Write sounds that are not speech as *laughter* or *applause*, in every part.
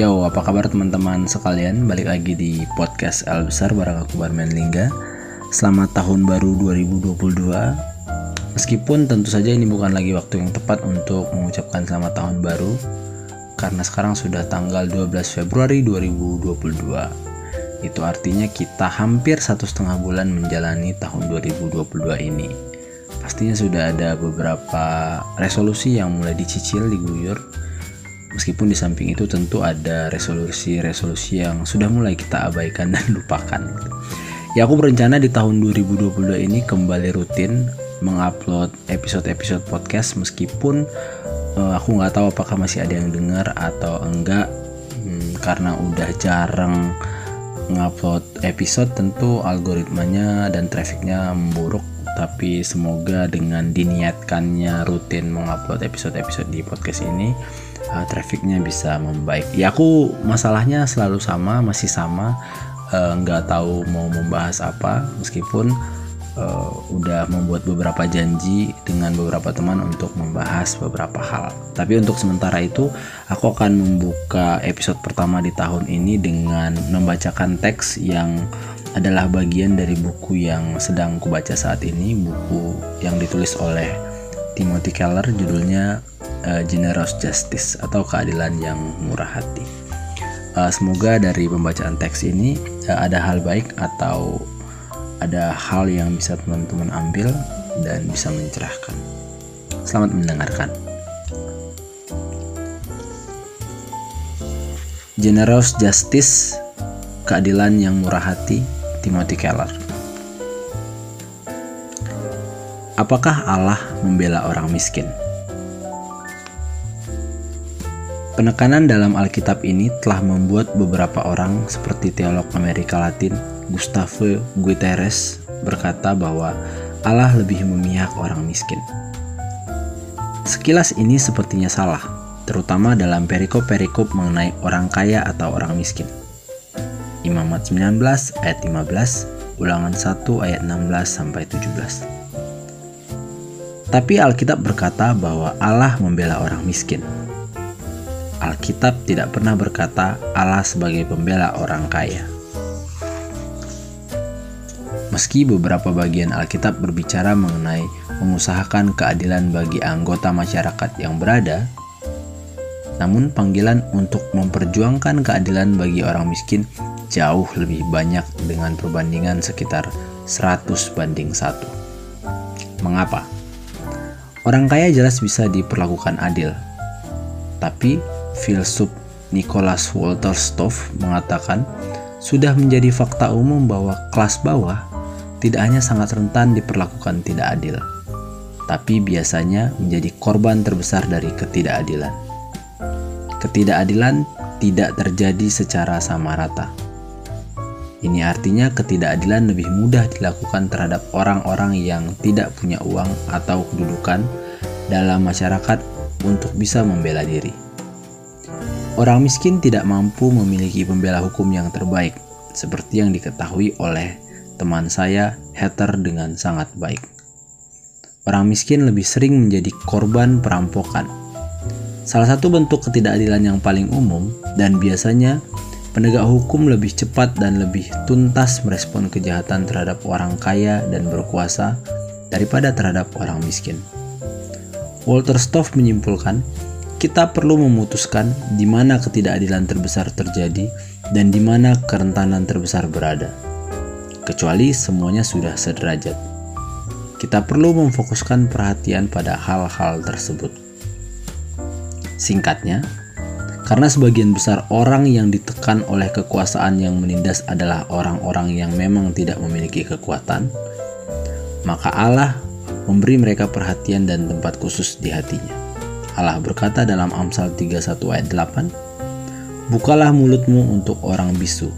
Yo, apa kabar teman-teman sekalian? Balik lagi di podcast El Besar bareng aku Barman Lingga. Selamat tahun baru 2022. Meskipun tentu saja ini bukan lagi waktu yang tepat untuk mengucapkan selamat tahun baru karena sekarang sudah tanggal 12 Februari 2022. Itu artinya kita hampir satu setengah bulan menjalani tahun 2022 ini. Pastinya sudah ada beberapa resolusi yang mulai dicicil, diguyur, Meskipun di samping itu tentu ada resolusi-resolusi yang sudah mulai kita abaikan dan *laughs* lupakan. Ya aku berencana di tahun 2022 ini kembali rutin mengupload episode-episode podcast. Meskipun uh, aku nggak tahu apakah masih ada yang dengar atau enggak. Hmm, karena udah jarang ngupload episode tentu algoritmanya dan trafficnya memburuk. Tapi semoga dengan diniatkannya rutin mengupload episode-episode di podcast ini uh, trafficnya bisa membaik. Ya aku masalahnya selalu sama masih sama. Eh, nggak uh, tahu mau membahas apa meskipun uh, udah membuat beberapa janji dengan beberapa teman untuk membahas beberapa hal. Tapi untuk sementara itu aku akan membuka episode pertama di tahun ini dengan membacakan teks yang adalah bagian dari buku yang sedang kubaca saat ini buku yang ditulis oleh Timothy Keller judulnya uh, generous justice atau keadilan yang murah hati. Uh, semoga dari pembacaan teks ini uh, ada hal baik atau ada hal yang bisa teman-teman ambil dan bisa mencerahkan. Selamat mendengarkan. Generous Justice, keadilan yang murah hati, Timothy Keller. Apakah Allah membela orang miskin? Penekanan dalam Alkitab ini telah membuat beberapa orang seperti teolog Amerika Latin Gustave Guterres berkata bahwa Allah lebih memihak orang miskin. Sekilas ini sepertinya salah, terutama dalam perikop-perikop mengenai orang kaya atau orang miskin. Imamat 19 ayat 15, Ulangan 1 ayat 16 sampai 17. Tapi Alkitab berkata bahwa Allah membela orang miskin. Alkitab tidak pernah berkata Allah sebagai pembela orang kaya. Meski beberapa bagian Alkitab berbicara mengenai mengusahakan keadilan bagi anggota masyarakat yang berada, namun panggilan untuk memperjuangkan keadilan bagi orang miskin jauh lebih banyak dengan perbandingan sekitar 100 banding 1. Mengapa? Orang kaya jelas bisa diperlakukan adil, tapi filsuf Nicholas Walter Stoff mengatakan sudah menjadi fakta umum bahwa kelas bawah tidak hanya sangat rentan diperlakukan tidak adil, tapi biasanya menjadi korban terbesar dari ketidakadilan. Ketidakadilan tidak terjadi secara sama rata. Ini artinya ketidakadilan lebih mudah dilakukan terhadap orang-orang yang tidak punya uang atau kedudukan dalam masyarakat untuk bisa membela diri. Orang miskin tidak mampu memiliki pembela hukum yang terbaik, seperti yang diketahui oleh teman saya Heather dengan sangat baik. Orang miskin lebih sering menjadi korban perampokan. Salah satu bentuk ketidakadilan yang paling umum dan biasanya penegak hukum lebih cepat dan lebih tuntas merespon kejahatan terhadap orang kaya dan berkuasa daripada terhadap orang miskin. Walter Stoff menyimpulkan kita perlu memutuskan di mana ketidakadilan terbesar terjadi dan di mana kerentanan terbesar berada. Kecuali semuanya sudah sederajat. Kita perlu memfokuskan perhatian pada hal-hal tersebut. Singkatnya, karena sebagian besar orang yang ditekan oleh kekuasaan yang menindas adalah orang-orang yang memang tidak memiliki kekuatan, maka Allah memberi mereka perhatian dan tempat khusus di hatinya. Allah berkata dalam Amsal 31 ayat 8, Bukalah mulutmu untuk orang bisu,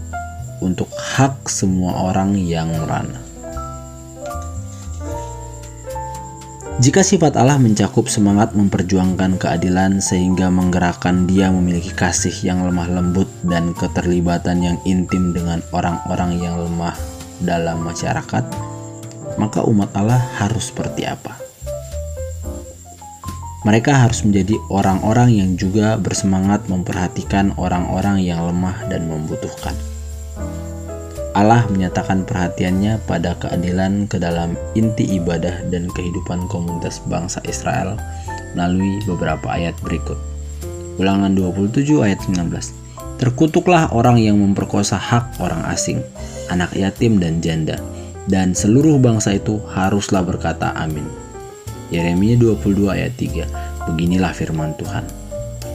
untuk hak semua orang yang merana. Jika sifat Allah mencakup semangat memperjuangkan keadilan sehingga menggerakkan dia memiliki kasih yang lemah lembut dan keterlibatan yang intim dengan orang-orang yang lemah dalam masyarakat, maka umat Allah harus seperti apa? Mereka harus menjadi orang-orang yang juga bersemangat memperhatikan orang-orang yang lemah dan membutuhkan. Allah menyatakan perhatiannya pada keadilan ke dalam inti ibadah dan kehidupan komunitas bangsa Israel melalui beberapa ayat berikut. Ulangan 27 ayat 19. Terkutuklah orang yang memperkosa hak orang asing, anak yatim dan janda, dan seluruh bangsa itu haruslah berkata amin. Yeremia 22 ayat 3. Beginilah firman Tuhan.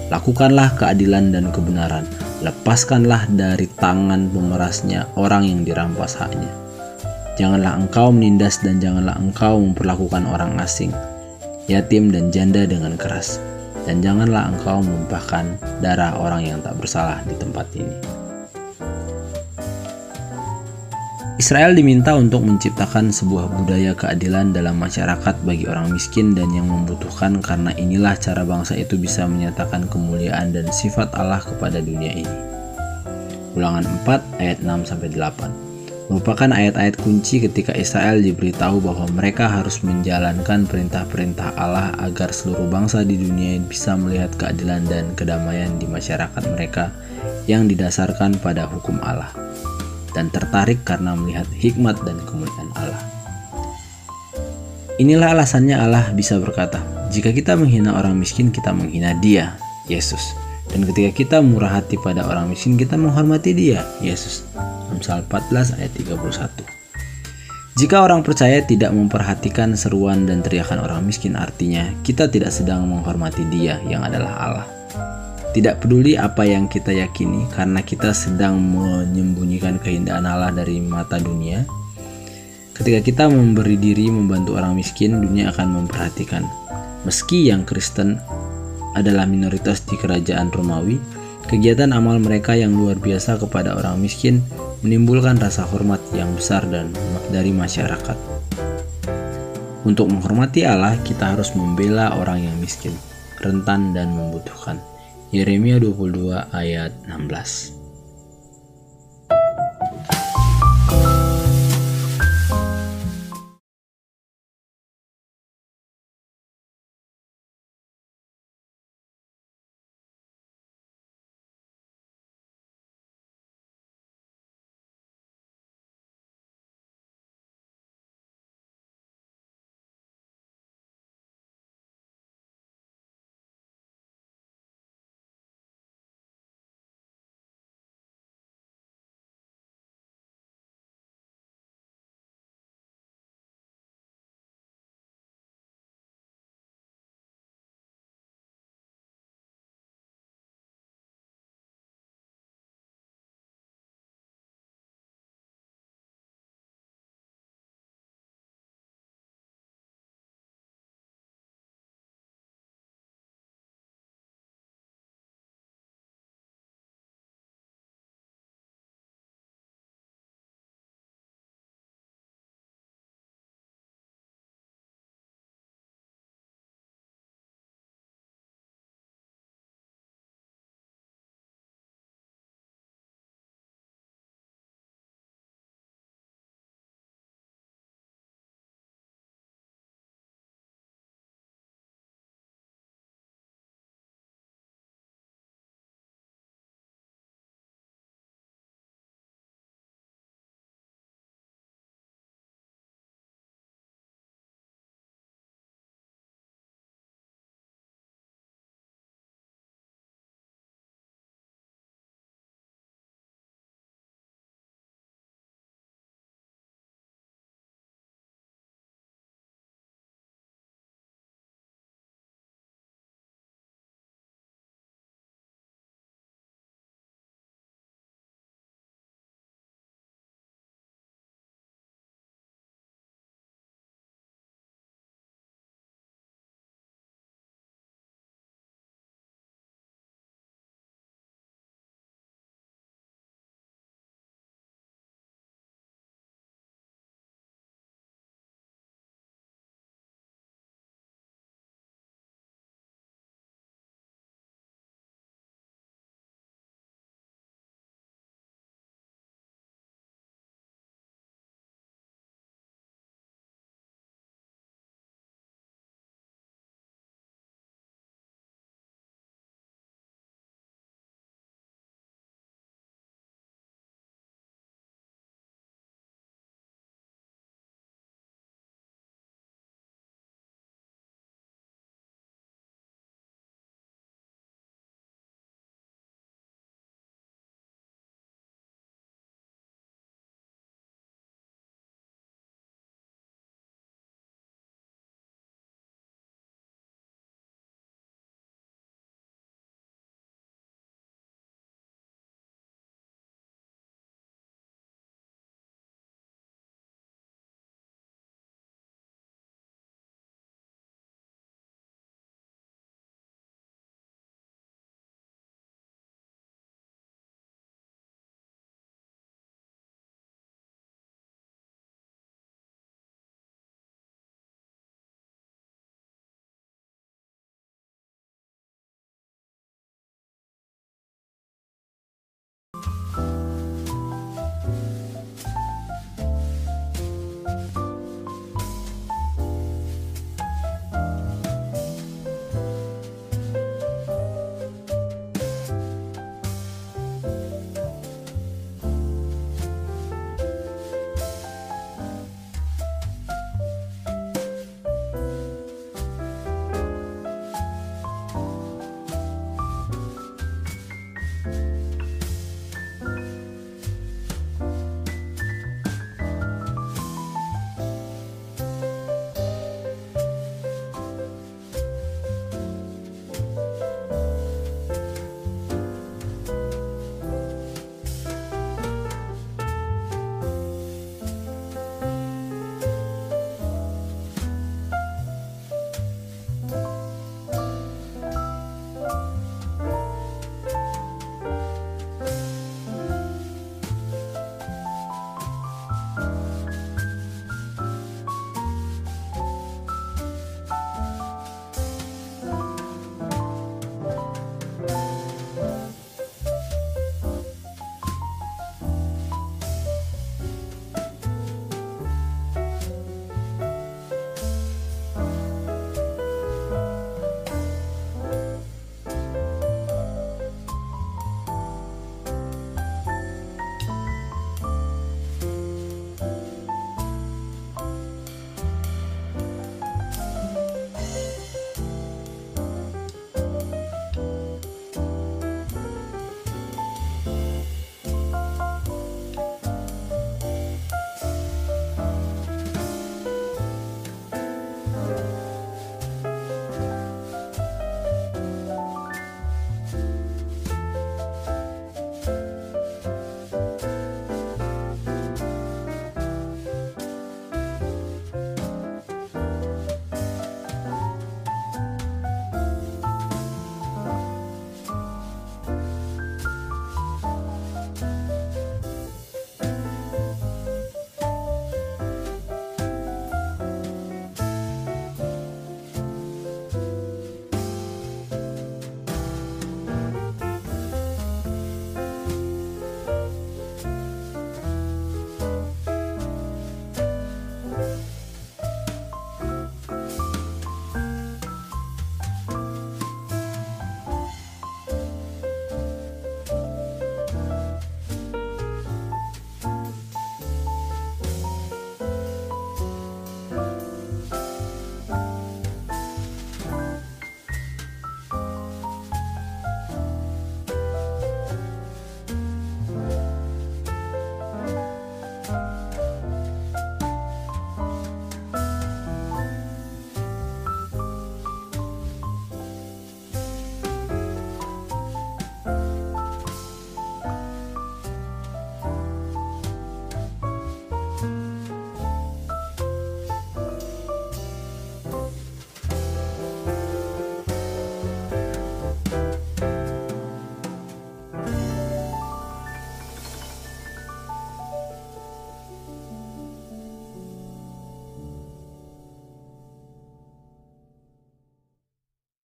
Lakukanlah keadilan dan kebenaran. Lepaskanlah dari tangan pemerasnya orang yang dirampas haknya. Janganlah engkau menindas dan janganlah engkau memperlakukan orang asing, yatim dan janda dengan keras. Dan janganlah engkau menumpahkan darah orang yang tak bersalah di tempat ini. Israel diminta untuk menciptakan sebuah budaya keadilan dalam masyarakat bagi orang miskin dan yang membutuhkan karena inilah cara bangsa itu bisa menyatakan kemuliaan dan sifat Allah kepada dunia ini. Ulangan 4 ayat 6 sampai 8 merupakan ayat-ayat kunci ketika Israel diberitahu bahwa mereka harus menjalankan perintah-perintah Allah agar seluruh bangsa di dunia bisa melihat keadilan dan kedamaian di masyarakat mereka yang didasarkan pada hukum Allah dan tertarik karena melihat hikmat dan kemuliaan Allah. Inilah alasannya Allah bisa berkata, jika kita menghina orang miskin, kita menghina dia, Yesus. Dan ketika kita murah hati pada orang miskin, kita menghormati dia, Yesus. Amsal 14 ayat 31. Jika orang percaya tidak memperhatikan seruan dan teriakan orang miskin, artinya kita tidak sedang menghormati dia yang adalah Allah. Tidak peduli apa yang kita yakini, karena kita sedang menyembunyikan keindahan Allah dari mata dunia. Ketika kita memberi diri membantu orang miskin, dunia akan memperhatikan. Meski yang Kristen adalah minoritas di kerajaan Romawi, kegiatan amal mereka yang luar biasa kepada orang miskin menimbulkan rasa hormat yang besar dan dari masyarakat. Untuk menghormati Allah, kita harus membela orang yang miskin, rentan, dan membutuhkan. Yeremia 22 ayat 16